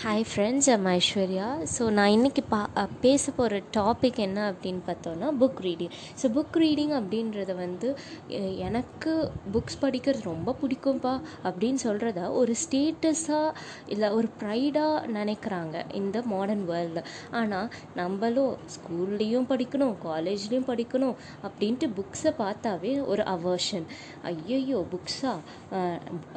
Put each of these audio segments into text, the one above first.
Hi friends I'm Aishwarya so நான் இன்றைக்கி பா பேச போகிற டாபிக் என்ன அப்படின்னு பார்த்தோன்னா book reading so book reading அப்படின்றத வந்து எனக்கு புக்ஸ் படிக்கிறது ரொம்ப பிடிக்கும்ப்பா அப்படின்னு சொல்கிறத ஒரு ஸ்டேட்டஸாக இல்லை ஒரு ப்ரைடாக நினைக்கிறாங்க இந்த மாடர்ன் வேர்ல்டில் ஆனால் நம்மளும் ஸ்கூல்லேயும் படிக்கணும் காலேஜ்லேயும் படிக்கணும் அப்படின்ட்டு புக்ஸை பார்த்தாவே ஒரு அவர்ஷன் ஐயையோ புக்ஸாக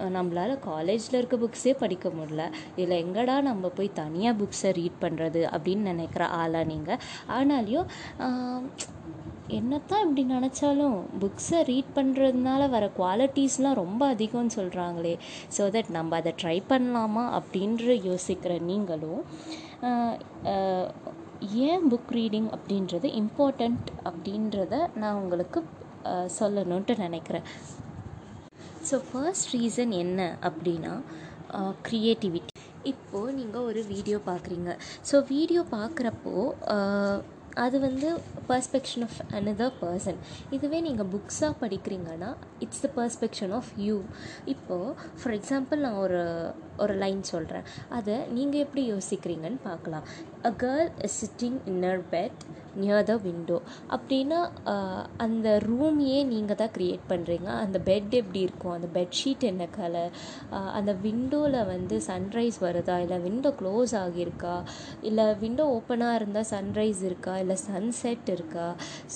நம்மளால் காலேஜில் இருக்க புக்ஸே படிக்க முடியல. இதில் எங்கடா நம்ம போய் தனியாக புக்ஸை ரீட் பண்ணுறது அப்படின்னு நினைக்கிற ஆளாக நீங்கள் ஆனாலையும் என்னத்தான் இப்படி நினச்சாலும் புக்ஸை ரீட் பண்ணுறதுனால வர குவாலிட்டிஸ்லாம் ரொம்ப அதிகம்னு சொல்கிறாங்களே ஸோ தட் நம்ம அதை ட்ரை பண்ணலாமா அப்படின்ற யோசிக்கிற நீங்களும் ஏன் புக் ரீடிங் அப்படின்றது இம்பார்ட்டண்ட் அப்படின்றத நான் உங்களுக்கு சொல்லணுன்ட்டு நினைக்கிறேன். ஸோ ஃபர்ஸ்ட் ரீசன் என்ன அப்படின்னா க்ரியேட்டிவிட்டி இப்போது நீங்கள் ஒரு வீடியோ பார்க்குறீங்க ஸோ வீடியோ பார்க்குறப்போ அது வந்து பர்ஸ்பெக்ஷன் ஆஃப் அனதர் பர்சன் இதுவே நீங்கள் புக்ஸாக படிக்கிறீங்கன்னா it's the perspective of you இப்போது ஃபார் எக்ஸாம்பிள் நான் ஒரு ஒரு லைன் சொல்கிறேன் அதை நீங்கள் எப்படி யோசிக்கிறீங்கன்னு பார்க்கலாம். A girl is sitting in her bed near the window அப்படின்னா அந்த ரூமையே நீங்கள் தான் க்ரியேட் பண்ணுறீங்க அந்த பெட் எப்படி இருக்கும்? அந்த பெட்ஷீட் என்ன கலர் அந்த விண்டோவில் வந்து சன்ரைஸ் வருதா? இல்லை விண்டோ க்ளோஸ் ஆகியிருக்கா? இல்லை விண்டோ ஓப்பனாக இருந்தால் சன்ரைஸ் இருக்கா? இல்லை சன்செட் இருக்கா?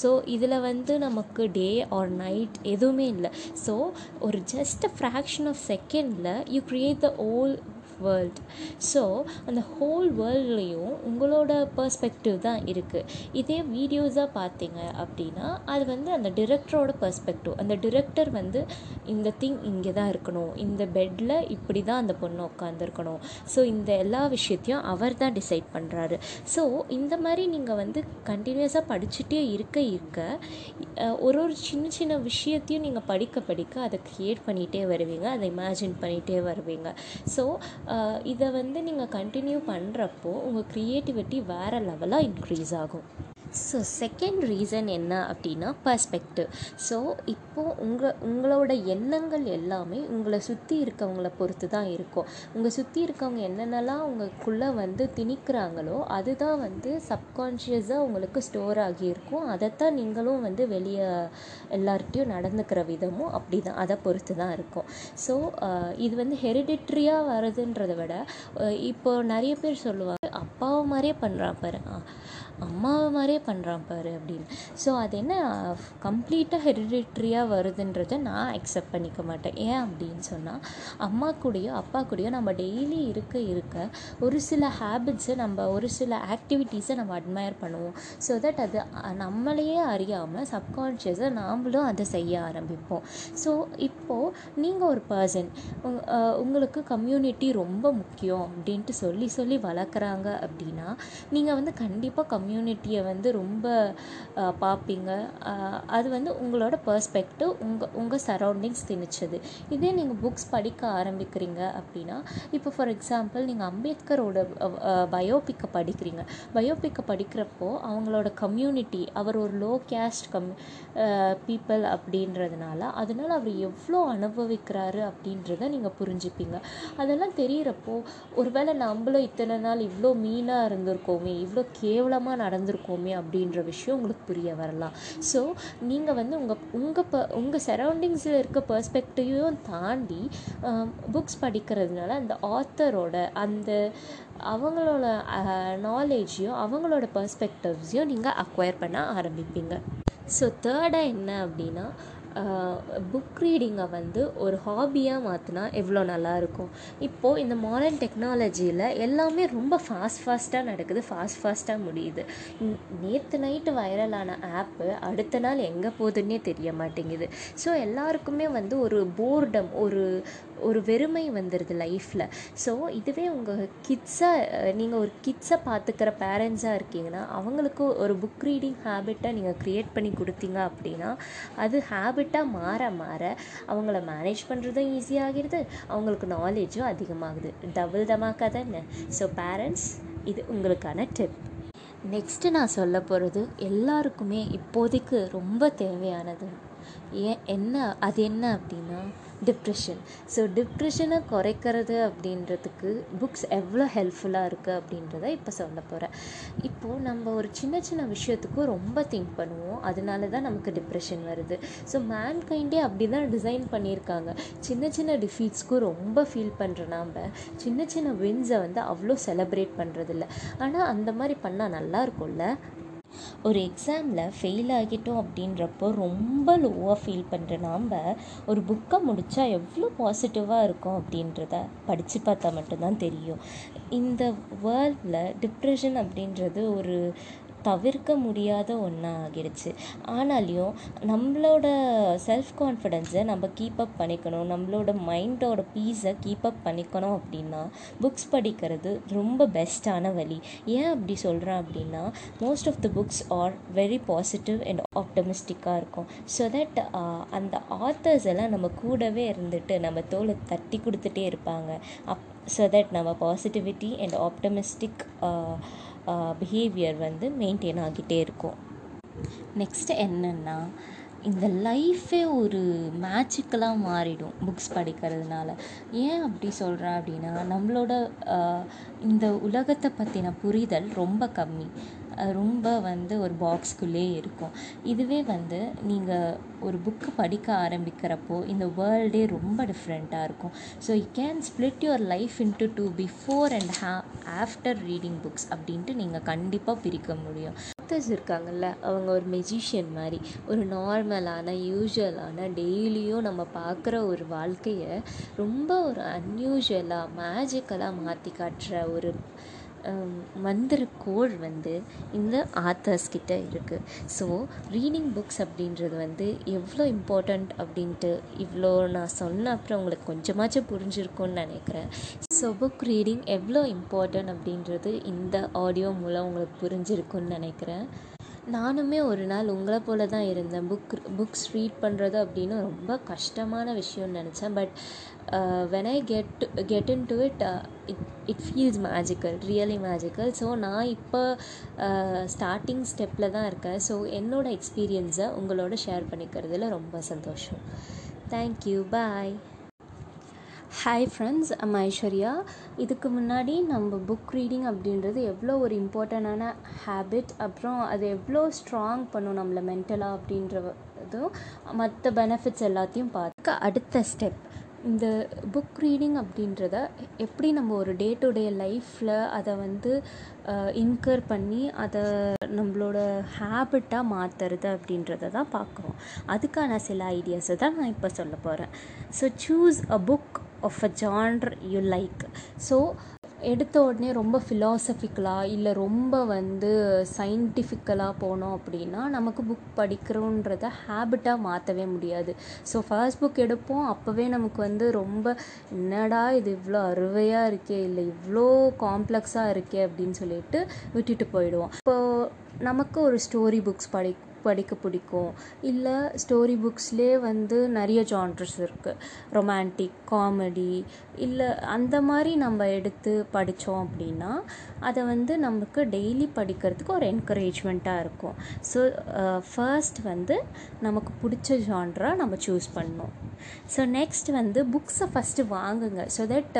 ஸோ இதில் வந்து நமக்கு டே ஆர் நைட் எதுவுமே இல்லை. ஸோ ஒரு ஜஸ்ட் ஃப்ராக்ஷன் ஆஃப் செகண்டில் you create the whole world so அந்த ஹோல் வேர்ல்ட்லேயும் உங்களோட பர்ஸ்பெக்டிவ் தான் இருக்குது இதே வீடியோஸாக பார்த்தீங்க அப்படின்னா அது வந்து அந்த டிரெக்டரோட பர்ஸ்பெக்டிவ் அந்த டிரெக்டர் வந்து இந்த திங் இங்கே தான் இருக்கணும். இந்த பெட்டில் இப்படி தான் அந்த பொண்ணு உட்காந்துருக்கணும் ஸோ இந்த எல்லா விஷயத்தையும் அவர் தான் டிசைட் பண்ணுறாரு ஸோ இந்த மாதிரி நீங்கள் வந்து கண்டினியூஸாக படிச்சுட்டே இருக்க இருக்க ஒரு ஒரு சின்ன சின்ன விஷயத்தையும் நீங்கள் படிக்க படிக்க அதை க்ரியேட் பண்ணிகிட்டே வருவீங்க. அதை இமேஜின் பண்ணிகிட்டே வருவீங்க. ஸோ இதை வந்து நீங்கள் கண்டினியூ பண்ணுறப்போ உங்கள் க்ரியேட்டிவிட்டி வேறு லெவலாக இன்க்ரீஸ் ஆகும். ஸோ செகண்ட் ரீசன் என்ன அப்படின்னா பர்ஸ்பெக்டிவ் ஸோ இப்போது உங்கள் உங்களோட எண்ணங்கள் எல்லாமே உங்களை சுற்றி இருக்கவங்கள பொறுத்து தான் இருக்கும். உங்கள் சுற்றி இருக்கவங்க என்னென்னலாம் உங்களுக்குள்ளே வந்து திணிக்கிறாங்களோ அதுதான் வந்து சப்கான்ஷியஸாக உங்களுக்கு ஸ்டோர் ஆகியிருக்கும். அதைத்தான் நீங்களும் வந்து வெளியே எல்லார்ட்டையும் நடந்துக்கிற விதமும் அப்படி தான் அதை பொறுத்து தான் இருக்கும் ஸோ இது வந்து ஹெரிடிட்ரியாக வருதுன்றதை விட இப்போ நிறைய பேர் சொல்லுவாங்க அப்பாவை மாதிரியே பண்ணுறான் பாரு. அம்மாவை மாதிரியே பண்ணுறான் பாரு அப்படின்னு. ஸோ அது என்ன கம்ப்ளீட்டாக ஹெரிடிட்ரியாக வருதுன்றதை நான் அக்செப்ட் பண்ணிக்க மாட்டேன். ஏன் அப்படின்னு சொன்னால் அம்மா கூடயோ அப்பா கூடயோ நம்ம டெய்லி இருக்க இருக்க ஒரு சில ஹேபிட்ஸை நம்ம ஒரு சில ஆக்டிவிட்டீஸை நம்ம அட்மயர் பண்ணுவோம். ஸோ தட் அது நம்மளையே அறியாமல் சப்கான்ஷியஸாக நாமளும் அதை செய்ய ஆரம்பிப்போம். ஸோ இப்போது நீங்கள் ஒரு பர்சன் உங்களுக்கு கம்யூனிட்டி ரொம்ப முக்கியம் அப்படின்ட்டு சொல்லி சொல்லி வளர்க்குறாங்க அப்படின்னா நீங்கள் வந்து கண்டிப்பாக கம்யூனிட்டியை வந்து ரொம்ப பார்ப்பீங்க அது வந்து உங்களோட பர்ஸ்பெக்டிவ் உங்கள் உங்கள் சரௌண்டிங்ஸ் திணிச்சது. இதே நீங்கள் புக்ஸ் படிக்க ஆரம்பிக்கிறீங்க அப்படின்னா இப்போ ஃபார் எக்ஸாம்பிள் நீங்கள் அம்பேத்கரோட பயோபிக்கை படிக்கிறீங்க. பயோபிக்கை படிக்கிறப்போ அவங்களோட கம்யூனிட்டி அவர் ஒரு லோ கேஸ்ட் கம் பீப்புள் அப்படின்றதுனால அதனால் அவர் எவ்வளோ அனுபவிக்கிறாரு அப்படின்றத நீங்கள் புரிஞ்சுப்பீங்க. அதெல்லாம் தெரிகிறப்போ ஒருவேளை நம்மளும் இத்தனை நாள் இவ்வளோ மீனாக இருந்திருக்கோமே இவ்வளோ கேவலமாக நடந்திருக்கோமே அப்படின்ற விஷயம் உங்களுக்கு புரிய வரலாம். ஸோ நீங்கள் வந்து உங்கள் உங்கள் ப உங்கள் சரௌண்டிங்ஸில் இருக்க பர்ஸ்பெக்டிவையும் தாண்டி புக்ஸ் படிக்கிறதுனால அந்த ஆத்தரோட அந்த அவங்களோட நாலேஜையும் அவங்களோட பர்ஸ்பெக்டிவ்ஸையும் நீங்கள் அக்வயர் பண்ண ஆரம்பிப்பீங்க. ஸோ தேர்டாக என்ன அப்படின்னா புக் ரீடிங்கை வந்து ஒரு ஹாபியாக மாற்றினா எவ்வளோ நல்லாயிருக்கும் இப்போது இந்த மாடர்ன் டெக்னாலஜியில் எல்லாமே ரொம்ப ஃபாஸ்ட் ஃபாஸ்ட்டாக நடக்குது. ஃபாஸ்ட் ஃபாஸ்ட்டாக முடியுது. நேற்று நைட்டு வைரலான ஆப்பு அடுத்த நாள் எங்கே போகுதுன்னே தெரிய மாட்டேங்குது. ஸோ எல்லாருக்குமே வந்து ஒரு போர்டம் ஒரு ஒரு வெறுமை வந்துடுது லைஃப்பில் ஸோ இதுவே உங்கள் கிட்ஸை நீங்கள் ஒரு கிட்ஸை பார்த்துக்கிற பேரண்ட்ஸாக இருக்கீங்கன்னா அவங்களுக்கு ஒரு புக் ரீடிங் ஹேபிட்டை நீங்கள் க்ரியேட் பண்ணி கொடுத்தீங்க அப்படின்னா அது ஹேபிட்டாக மாற மாற அவங்கள மேனேஜ் பண்ணுறதும் ஈஸியாகிடுது அவங்களுக்கு நாலேஜும் அதிகமாகுது. டபுள் தமாக்கா தானே? ஸோ பேரண்ட்ஸ் இது உங்களுக்கான டிப் நெக்ஸ்ட்டு நான் சொல்ல போகிறது எல்லாருக்குமே இப்போதைக்கு ரொம்ப தேவையானது. ஏன் என்ன அது என்ன அப்படின்னா டிப்ரெஷன் ஸோ டிப்ரெஷனை குறைக்கிறது அப்படின்றதுக்கு புக்ஸ் எவ்வளோ ஹெல்ப்ஃபுல்லாக இருக்குது அப்படின்றத இப்போ சொல்ல போகிறேன் இப்போது நம்ம ஒரு சின்ன சின்ன விஷயத்துக்கும் ரொம்ப திங்க் பண்ணுவோம். அதனால தான் நமக்கு டிப்ரெஷன் வருது. ஸோ மேன் கைண்டே அப்படி தான் டிசைன் பண்ணியிருக்காங்க. சின்ன சின்ன டிஃபீட்ஸ்க்கும் ரொம்ப ஃபீல் பண்ணுற நாம் சின்ன சின்ன வின்ஸை வந்து அவ்வளோ செலப்ரேட் பண்ணுறதில்ல ஆனால் அந்த மாதிரி பண்ணால் நல்லா இருக்கும்ல? ஒரு எக்ஸாமில் ஃபெயில் ஆகிட்டோம் அப்படின்றப்போ ரொம்ப லோவாக ஃபீல் பண்ணுற நாம் ஒரு புக்கை முடித்தா எவ்வளோ பாசிட்டிவாக இருக்கும் அப்படின்றத படித்து பார்த்தா மட்டும்தான் தெரியும். இந்த வேர்ல்டில் டிப்ரெஷன் அப்படின்றது ஒரு தவிர்க்க முடியாத ஒன்றா ஆகிடுச்சு. ஆனாலையும் நம்மளோட செல்ஃப் கான்ஃபிடென்ஸை நம்ம கீப் அப் பண்ணிக்கணும். நம்மளோட மைண்டோட பீஸை கீப் அப் பண்ணிக்கணும் அப்படின்னா புக்ஸ் படிக்கிறது ரொம்ப பெஸ்ட்டான வழி. ஏன் அப்படி சொல்கிறேன் அப்படின்னா most of the books are very positive and ஆப்டமிஸ்டிக்காக இருக்கும். ஸோ தட் அந்த ஆத்தர்ஸ் எல்லாம் நம்ம கூடவே இருந்துட்டு நம்ம தோலை தட்டி கொடுத்துட்டே இருப்பாங்க. அப் ஸோ தட் நம்ம பாசிட்டிவிட்டி அண்ட் ஆப்டமிஸ்டிக் பிஹேவியர் வந்து மெயின்டைன் ஆகிட்டே இருக்கும். நெக்ஸ்ட் என்னென்னா இந்த லைஃபே ஒரு மேஜிக்கலாக மாறிடும் புக்ஸ் படிக்கிறதுனால. ஏன் அப்படி சொல்கிறேன் அப்படின்னா நம்மளோட இந்த உலகத்தை பற்றின புரிதல் ரொம்ப கம்மி. ரொம்ப வந்து ஒரு பாக்ஸ்குள்ளே இருக்கும். இதுவே வந்து நீங்கள் ஒரு புக்கு படிக்க ஆரம்பிக்கிறப்போ இந்த வேர்ல்டே ரொம்ப டிஃப்ரெண்ட்டாக இருக்கும். So you can split your life into two before and ah after reading books அப்படின்ட்டு நீங்கள் கண்டிப்பாக பிரிக்க முடியும். ஆத்தர்ஸ் இருக்காங்கல்ல அவங்க ஒரு மெஜிஷியன் மாதிரி ஒரு நார்மலான யூஷுவலான டெய்லியும் நம்ம பார்க்குற ஒரு வாழ்க்கையை ரொம்ப ஒரு அன்யூஷுவலாக மேஜிக்கலாக மாற்றி காட்டுற ஒரு மந்திர கோள் வந்து இந்த ஆத்தர்ஸ் கிட்ட இருக்குது ஸோ ரீடிங் புக்ஸ் அப்படின்றது வந்து எவ்வளோ இம்பார்ட்டண்ட் அப்படின்ட்டு இவ்வளோ நான் சொன்ன அப்புறம் உங்களுக்கு கொஞ்சமாச்சும் புரிஞ்சிருக்கும்னு நினைக்கிறேன். ஸோ புக் ரீடிங் எவ்வளோ இம்பார்ட்டன்ட் அப்படின்றது இந்த ஆடியோ மூலம் உங்களுக்கு புரிஞ்சிருக்குன்னு நினைக்கிறேன். நானுமே ஒரு நாள் உங்களை போல தான் இருந்தேன். புக் புக்ஸ் ரீட் பண்ணுறது அப்படின்னு ரொம்ப கஷ்டமான விஷயம்னு நினச்சேன். But when I get get into it it it feels magical really magical so நான் இப்போ uh, ஸ்டார்டிங் ஸ்டெப்பில் தான் இருக்கேன். ஸோ என்னோடய எக்ஸ்பீரியன்ஸை உங்களோட ஷேர் பண்ணிக்கிறதுல ரொம்ப சந்தோஷம். Thank you bye hi friends am Aishwarya இதுக்கு முன்னாடி நம்ம புக் ரீடிங் அப்படின்றது எவ்வளோ ஒரு இம்பார்ட்டண்டான ஹேபிட் அப்புறம் அது எவ்வளோ ஸ்ட்ராங் பண்ணும் நம்மளை மென்டலாக அப்படின்றதும் மற்ற பெனிஃபிட்ஸ் எல்லாத்தையும் பார்த்துக்க அடுத்த ஸ்டெப் இந்த புக் ரீடிங் அப்படின்றத எப்படி நம்ம ஒரு டே டு டே லைஃப்பில் அதை வந்து இன்கர் பண்ணி அதை நம்மளோட ஹேபிட்டாக மாற்றுறது அப்படின்றத தான் பார்க்குறோம். அதுக்கான சில ஐடியாஸை தான் நான் இப்போ சொல்ல போகிறேன் so choose a book of a genre you like so எடுத்த உடனே ரொம்ப ஃபிலாசபிக்கலாக இல்லை ரொம்ப வந்து சயின்டிஃபிக்கலாக போனோம் அப்படின்னா நமக்கு புக் படிக்கிறோன்றத ஹேபிட்டாக மாற்றவே முடியாது. ஸோ ஃபர்ஸ்ட் புக் எடுப்போம். அப்போவே நமக்கு வந்து ரொம்ப என்னடா இது இவ்வளோ அருவையாக இருக்கே இல்லை இவ்வளோ காம்ப்ளெக்ஸாக இருக்கே அப்படின்னு சொல்லிட்டு விட்டுட்டு போயிடுவோம். இப்போது நமக்கு ஒரு ஸ்டோரி புக்ஸ் படிக்க பிடிக்கும். இல்லை ஸ்டோரி புக்ஸ்லேயே வந்து நிறைய ஜான்ரஸ் இருக்குது ரொமான்டிக் காமெடி இல்லை அந்த மாதிரி நம்ம எடுத்து படித்தோம் அப்படின்னா அதை வந்து நமக்கு டெய்லி படிக்கிறதுக்கு ஒரு என்கரேஜ்மெண்ட்டாக இருக்கும். ஸோ ஃபர்ஸ்ட் வந்து நமக்கு பிடிச்ச ஜான்ரா நம்ம சூஸ் பண்ணணும். ஸோ நெக்ஸ்ட் வந்து புக்ஸை ஃபஸ்ட்டு வாங்குங்க. ஸோ தட்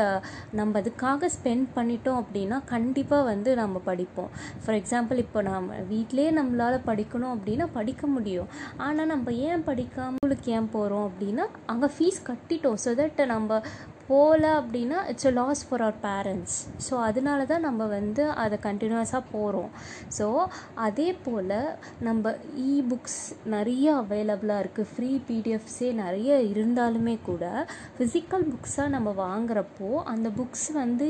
நம்ம அதுக்காக ஸ்பெண்ட் பண்ணிட்டோம் அப்படின்னா கண்டிப்பாக வந்து நம்ம படிப்போம். ஃபார் எக்ஸாம்பிள் இப்போ நம்ம வீட்டிலே நம்மளால் படிக்கணும் அப்படின்னா படிக்க முடியும். ஆனால் நம்ம ஏன் படிக்காமலுக்கு ஏன் போகிறோம் அப்படின்னா அங்கே ஃபீஸ் கட்டிட்டோம். ஸோ தட் நம்ம போகல அப்படின்னா it's a loss for our parents so அதனால தான் நம்ம வந்து அதை கண்டினியூஸாக போகிறோம் ஸோ அதே போல் நம்ம இ புக்ஸ் நிறைய அவைலபிளாக இருக்குது ஃப்ரீ பிடிஎஃப்ஸே நிறைய இருந்தாலுமே கூட ஃபிசிக்கல் புக்ஸாக நம்ம வாங்குறப்போ அந்த புக்ஸ் வந்து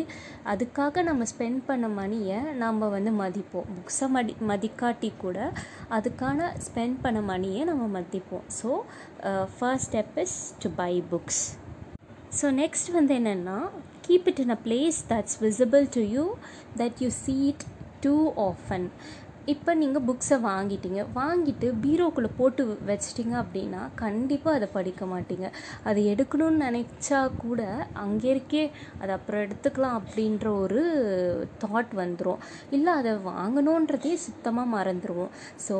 அதுக்காக நம்ம ஸ்பெண்ட் பண்ண மணியை நம்ம வந்து மதிப்போம். புக்ஸை மதி மதிக்காட்டி கூட அதுக்கான ஸ்பெண்ட் பண்ண மணியை நம்ம மதிப்போம். So first step is to buy books so next வந்து என்னென்னா keep it in a place that's visible to you that you see it too often இப்போ நீங்கள் புக்ஸை வாங்கிட்டீங்க. வாங்கிட்டு பீரோக்குள்ளே போட்டு வச்சிட்டிங்க அப்படின்னா கண்டிப்பாக அதை படிக்க மாட்டீங்க. அதை எடுக்கணும்னு நினச்சா கூட அங்கே இருக்கே அதை அப்புறம் எடுத்துக்கலாம் அப்படின்ற ஒரு தாட் வந்துடும் இல்லை அதை வாங்கணுன்றதே சுத்தமாக மறந்துடுவோம் ஸோ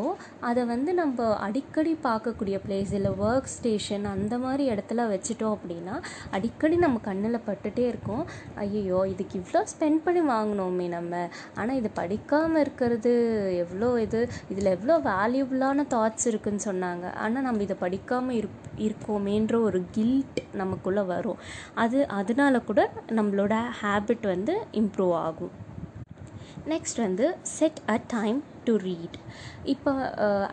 அதை வந்து நம்ம அடிக்கடி பார்க்கக்கூடிய பிளேஸ் இல்லை ஒர்க் ஸ்டேஷன் அந்த மாதிரி இடத்துல வச்சுட்டோம் அப்படின்னா அடிக்கடி நம்ம கண்ணில் பட்டுட்டே இருக்கும். ஐயோ இதுக்கு இவ்வளோ ஸ்பெண்ட் பண்ணி வாங்கினோமே நம்ம. ஆனால் இது படிக்காமல் இருக்கிறது எவ்வளோ இது இதில் எவ்வளோ வேல்யூபிளான தாட்ஸ் இருக்குன்னு சொன்னாங்க. ஆனால் நம்ம இதை படிக்காமல் இருப் இருக்கோமேன்ற ஒரு கில்ட் நமக்குள்ளே வரும். அது அதனால கூட நம்மளோட ஹேபிட் வந்து இம்ப்ரூவ் ஆகும். நெக்ஸ்ட் வந்து set a time to read இப்போ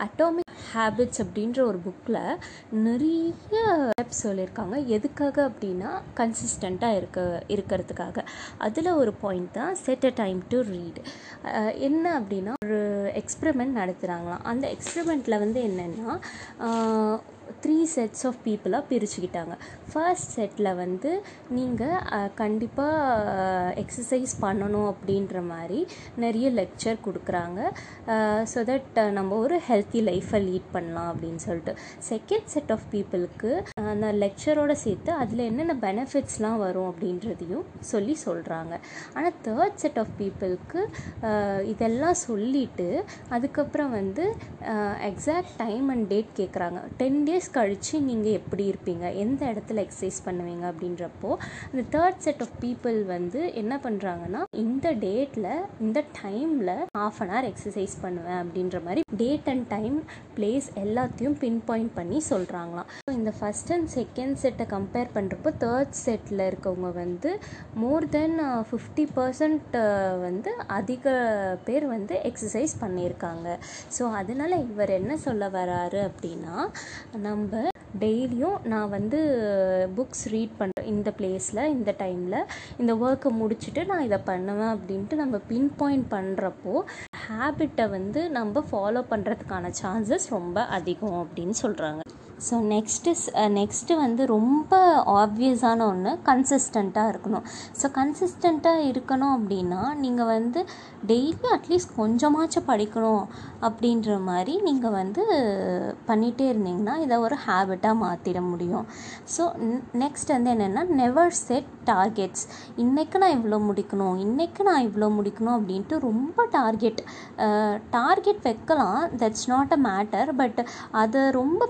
அட்டாமிக் ஹேபிட்ஸ் அப்படின்ற ஒரு புக்கில் நிறைய ஸ்டெப்ஸ் சொல்லியிருக்காங்க. எதுக்காக அப்படின்னா கன்சிஸ்டண்ட்டாக இருக்க இருக்கிறதுக்காக. அதில் ஒரு பாயிண்ட் தான் set a time to read என்ன அப்படின்னா ஒரு எக்ஸ்பெரிமெண்ட் நடத்துகிறாங்களாம் அந்த எக்ஸ்பெரிமெண்ட்டில் வந்து என்னென்னா த்ரீ செட்ஸ் ஆஃப் பீப்புளாக பிரிச்சுக்கிட்டாங்க. ஃபர்ஸ்ட் செட்டில் வந்து நீங்கள் கண்டிப்பாக எக்ஸசைஸ் பண்ணணும் அப்படின்ற மாதிரி நிறைய லெக்சர் கொடுக்குறாங்க. ஸோ தட் நம்ம ஒரு ஹெல்த்தி லைஃப்பை லீட் பண்ணலாம் அப்படின்னு சொல்லிட்டு. செகண்ட் செட் ஆஃப் பீப்புளுக்கு அந்த லெக்சரோடு சேர்த்து அதில் என்னென்ன பெனிஃபிட்ஸ்லாம் வரும் அப்படின்றதையும் சொல்லி சொல்கிறாங்க ஆனால் தேர்ட் செட் ஆஃப் பீப்புளுக்கு இதெல்லாம் சொல்லிவிட்டு அதுக்கப்புறம் வந்து எக்ஸாக்ட் டைம் அண்ட் டேட் கேட்குறாங்க டென் டேஸ் கழித்து நீங்கள் எப்படி இருப்பீங்க? எந்த இடத்துல எக்ஸசைஸ் பண்ணுவீங்க அப்படின்றப்போ அந்த தேர்ட் செட் ஆஃப் பீப்புள் வந்து என்ன பண்ணுறாங்கன்னா இந்த டேட்டில் இந்த டைமில் ஆஃப் அன் ஹவர் எக்ஸசைஸ் பண்ணுவேன் அப்படின்ற மாதிரி டேட் அண்ட் டைம் பிளேஸ் எல்லாத்தையும் பின் பாயிண்ட் பண்ணி சொல்கிறாங்களாம் இந்த ஃபஸ்ட் அண்ட் செகண்ட் செட்டை கம்பேர் பண்ணுறப்போ தேர்ட் செட்டில் இருக்கவங்க வந்து மோர் தென் ஃபிஃப்டி பர்சன்ட் வந்து அதிக பேர் வந்து எக்ஸசைஸ் பண்ணியிருக்காங்க. ஸோ அதனால் இவர் என்ன சொல்ல வராரு அப்படின்னா நம்ம டெய்லியும் நான் வந்து புக்ஸ் ரீட் பண்ணுறேன் இந்த பிளேஸில் இந்த டைமில் இந்த ஒர்க்கை முடிச்சுட்டு நான் இதை பண்ணுவேன் அப்படின்ட்டு நம்ம பின் பாயிண்ட் பண்ணுறப்போ ஹேபிட்டை வந்து நம்ம ஃபாலோ பண்ணுறதுக்கான சான்சஸ் ரொம்ப அதிகம் அப்படின்னு சொல்கிறாங்க ஸோ நெக்ஸ்ட்டு நெக்ஸ்ட்டு வந்து ரொம்ப ஆப்வியஸான ஒன்று கன்சிஸ்டண்ட்டாக இருக்கணும். ஸோ கன்சிஸ்டண்ட்டாக இருக்கணும் அப்படின்னா நீங்கள் வந்து டெய்லி அட்லீஸ்ட் கொஞ்சமாச்சும் படிக்கணும் அப்படின்ற மாதிரி நீங்கள் வந்து பண்ணிகிட்டே இருந்தீங்கன்னா இதை ஒரு ஹேபிட்டாக மாற்றிட முடியும். ஸோ நெக்ஸ்ட் வந்து என்னென்னா நெவர் செட் டார்கெட்ஸ் இன்றைக்கு நான் இவ்வளோ முடிக்கணும் இன்றைக்கு நான் இவ்வளோ முடிக்கணும் அப்படின்ட்டு ரொம்ப டார்கெட் டார்கெட் uh, வைக்கலாம். That's not a matter but அதை ரொம்ப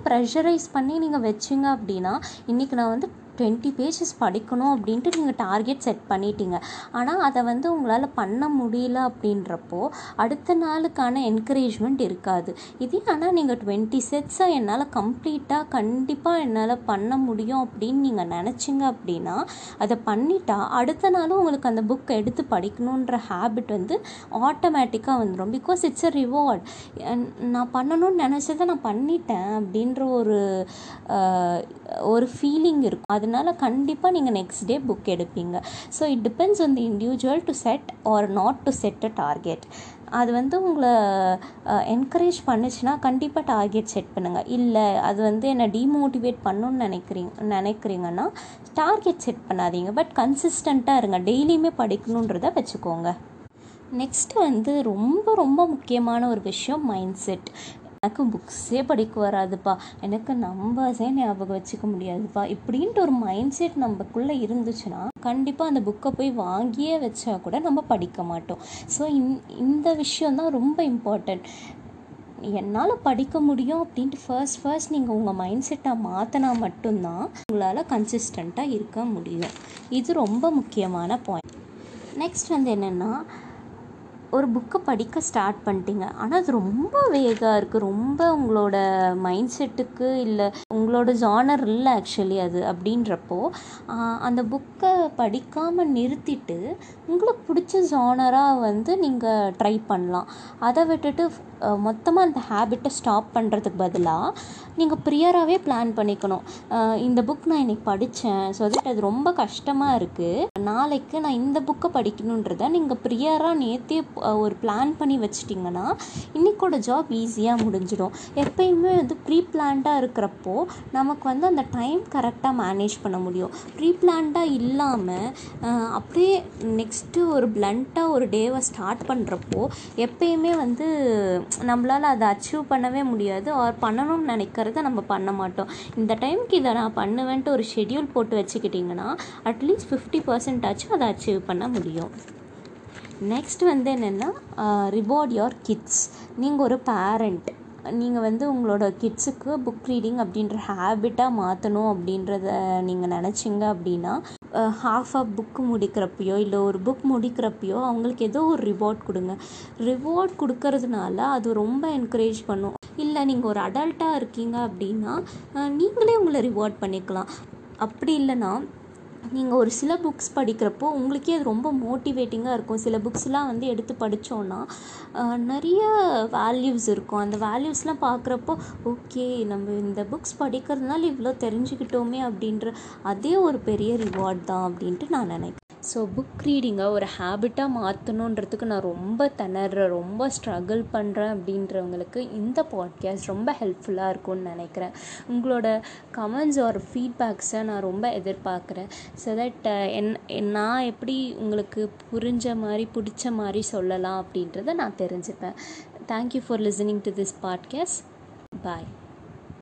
ப்ரெஷரைஸ் பண்ணி நீங்கள் வச்சிங்க அப்படின்னா இன்றைக்கி நான் வந்து டுவெண்ட்டி பேஜஸ் படிக்கணும் அப்படின்ட்டு நீங்கள் டார்கெட் செட் பண்ணிட்டீங்க. ஆனால் அதை வந்து உங்களால் பண்ண முடியல அப்படின்றப்போ அடுத்த நாளுக்கான என்கரேஜ்மெண்ட் இருக்காது. இதே ஆனால் நீங்கள் டுவெண்ட்டி செட்ஸை என்னால் கம்ப்ளீட்டாக கண்டிப்பாக என்னால் பண்ண முடியும் அப்படின்னு நீங்கள் நினச்சிங்க அப்படின்னா அதை பண்ணிட்டா அடுத்த நாளும் உங்களுக்கு அந்த புக்கை எடுத்து படிக்கணுன்ற ஹேபிட் வந்து ஆட்டோமேட்டிக்காக வந்துடும் பிகாஸ் இட்ஸ் அ ரிவார்ட் நான் பண்ணணும்னு நினச்சதை நான் பண்ணிட்டேன் அப்படின்ற ஒரு ஒரு ஃபீலிங் இருக்கும். அது அதனால கண்டிப்பாக நீங்கள் நெக்ஸ்ட் டே புக் எடுப்பீங்க. So it depends on the individual to set or not to set a target அது வந்து உங்களை என்கரேஜ் பண்ணுச்சுன்னா கண்டிப்பாக டார்கெட் செட் பண்ணுங்கள் இல்லை அது வந்து என்னை டிமோட்டிவேட் பண்ணணும்னு நினைக்கிறீங்க நினைக்கிறீங்கன்னா டார்கெட் செட் பண்ணாதீங்க. பட் கன்சிஸ்டண்ட்டாக இருங்க. டெய்லியுமே படிக்கணுன்றதை வச்சுக்கோங்க. நெக்ஸ்ட் வந்து ரொம்ப ரொம்ப முக்கியமான ஒரு விஷயம் மைண்ட் செட் எனக்கு புக்ஸே படிக்க வராதுப்பா. எனக்கு நம்பர்ஸே ஞாபகம் வச்சுக்க முடியாதுப்பா. இப்படின்ட்டு ஒரு மைண்ட் செட் நம்மக்குள்ளே இருந்துச்சுன்னா கண்டிப்பாக அந்த புக்கை போய் வாங்கியே வச்சா கூட நம்ம படிக்க மாட்டோம். ஸோ இந் இந்த விஷயம் தான் ரொம்ப இம்பார்ட்டண்ட் என்னால் படிக்க முடியும் அப்படின்ட்டு ஃபர்ஸ்ட் ஃபர்ஸ்ட் நீங்கள் உங்கள் மைண்ட் செட்டை மாற்றினா மட்டும்தான் உங்களால் கன்சிஸ்டண்ட்டாக இருக்க முடியும். இது ரொம்ப முக்கியமான பாயிண்ட் நெக்ஸ்ட் வந்து என்னென்னா ஒரு புக்கை படிக்க ஸ்டார்ட் பண்ணிட்டீங்க. ஆனால் அது ரொம்ப வேகாக இருக்குது ரொம்ப உங்களோட மைண்ட் செட்டுக்கு இல்லை உங்களோட ஜானர் இல்லை ஆக்சுவலி அது அப்படின்றப்போ அந்த புக்கை படிக்காமல் நிறுத்திட்டு உங்களுக்கு பிடிச்ச ஜானராக வந்து நீங்கள் ட்ரை பண்ணலாம். அதை விட்டுட்டு மொத்தமாக அந்த ஹேபிட்டை ஸ்டாப் பண்ணுறதுக்கு பதிலாக நீங்கள் ப்ரியராகவே பிளான் பண்ணிக்கணும். இந்த புக் நான் இன்றைக்கி படித்தேன் ஸோ தட் அது ரொம்ப கஷ்டமாக இருக்குது நாளைக்கு நான் இந்த புக்கை படிக்கணுன்றத நீங்கள் ப்ரியராக நேற்றே ஒரு பிளான் பண்ணி வச்சிட்டிங்கன்னா இன்றைக்கோட ஜாப் ஈஸியாக முடிஞ்சிடும். எப்பயுமே வந்து ப்ரீ பிளான்டாக இருக்கிறப்போ நமக்கு வந்து அந்த டைம் கரெக்டாக மேனேஜ் பண்ண முடியும். ப்ரீ பிளான்டாக இல்லாமல் அப்படியே நெக்ஸ்ட்டு ஒரு பிளண்ட்டாக ஒரு டேவை ஸ்டார்ட் பண்ணுறப்போ எப்பயுமே வந்து நம்மளால் அதை அச்சீவ் பண்ணவே முடியாது. ஆர் பண்ணணும்னு நினைக்கிறத நம்ம பண்ண மாட்டோம். இந்த டைமுக்கு இதை நான் பண்ணுவேன்ட்டு ஒரு ஷெட்யூல் போட்டு வச்சுக்கிட்டிங்கன்னா அட்லீஸ்ட் ஃபிஃப்டி பர்சன்ட் ஆச்சும் அதை அச்சீவ் பண்ண முடியும். நெக்ஸ்ட் வந்து என்னென்னா ரிவார்ட் யோர் கிட்ஸ் நீங்கள் ஒரு பேரண்ட் நீங்கள் வந்து உங்களோட கிட்ஸுக்கு புக் ரீடிங் அப்படின்ற ஹேபிட்டாக மாற்றணும் அப்படின்றத நீங்கள் நினச்சிங்க அப்படின்னா ஹாஃப் ஆஃப் புக்கு முடிக்கிறப்பையோ இல்லை ஒரு புக் முடிக்கிறப்பையோ அவங்களுக்கு ஏதோ ஒரு ரிவார்ட் கொடுங்க. ரிவார்ட் கொடுக்கறதுனால அது ரொம்ப என்கரேஜ் பண்ணும். இல்லை நீங்கள் ஒரு அடல்ட்டாக இருக்கீங்க அப்படின்னா நீங்களே உங்களை ரிவார்ட் பண்ணிக்கலாம். அப்படி இல்லைன்னா நீங்கள் ஒரு சில புக்ஸ் படிக்கிறப்போ உங்களுக்கே அது ரொம்ப மோட்டிவேட்டிங்காக இருக்கும். சில புக்ஸ்லாம் வந்து எடுத்து படித்தோன்னா நிறைய வேல்யூஸ் இருக்கும். அந்த வேல்யூஸ்லாம் பார்க்குறப்போ ஓகே நம்ம இந்த புக்ஸ் படிக்கிறதுனால இவ்வளோ தெரிஞ்சுக்கிட்டோமே அப்படின்ற அதே ஒரு பெரிய ரிவார்ட் தான் அப்படின்ட்டு நான் நினைக்கிறேன். ஸோ புக் ரீடிங்கை ஒரு ஹேபிட்டாக மாற்றணுன்றதுக்கு நான் ரொம்ப திணறேன் ரொம்ப ஸ்ட்ரகிள் பண்ணுறேன் அப்படின்றவங்களுக்கு இந்த பாட்காஸ்ட் ரொம்ப ஹெல்ப்ஃபுல்லாக இருக்கும்னு நினைக்கிறேன். உங்களோட கமெண்ட்ஸ் ஒரு ஃபீட்பேக்ஸை நான் ரொம்ப எதிர்பார்க்குறேன். ஸோ தட் என் நான் எப்படி உங்களுக்கு புரிஞ்ச மாதிரி பிடிச்ச மாதிரி சொல்லலாம் அப்படின்றத நான் தெரிஞ்சுப்பேன். Thank you for listening to this podcast bye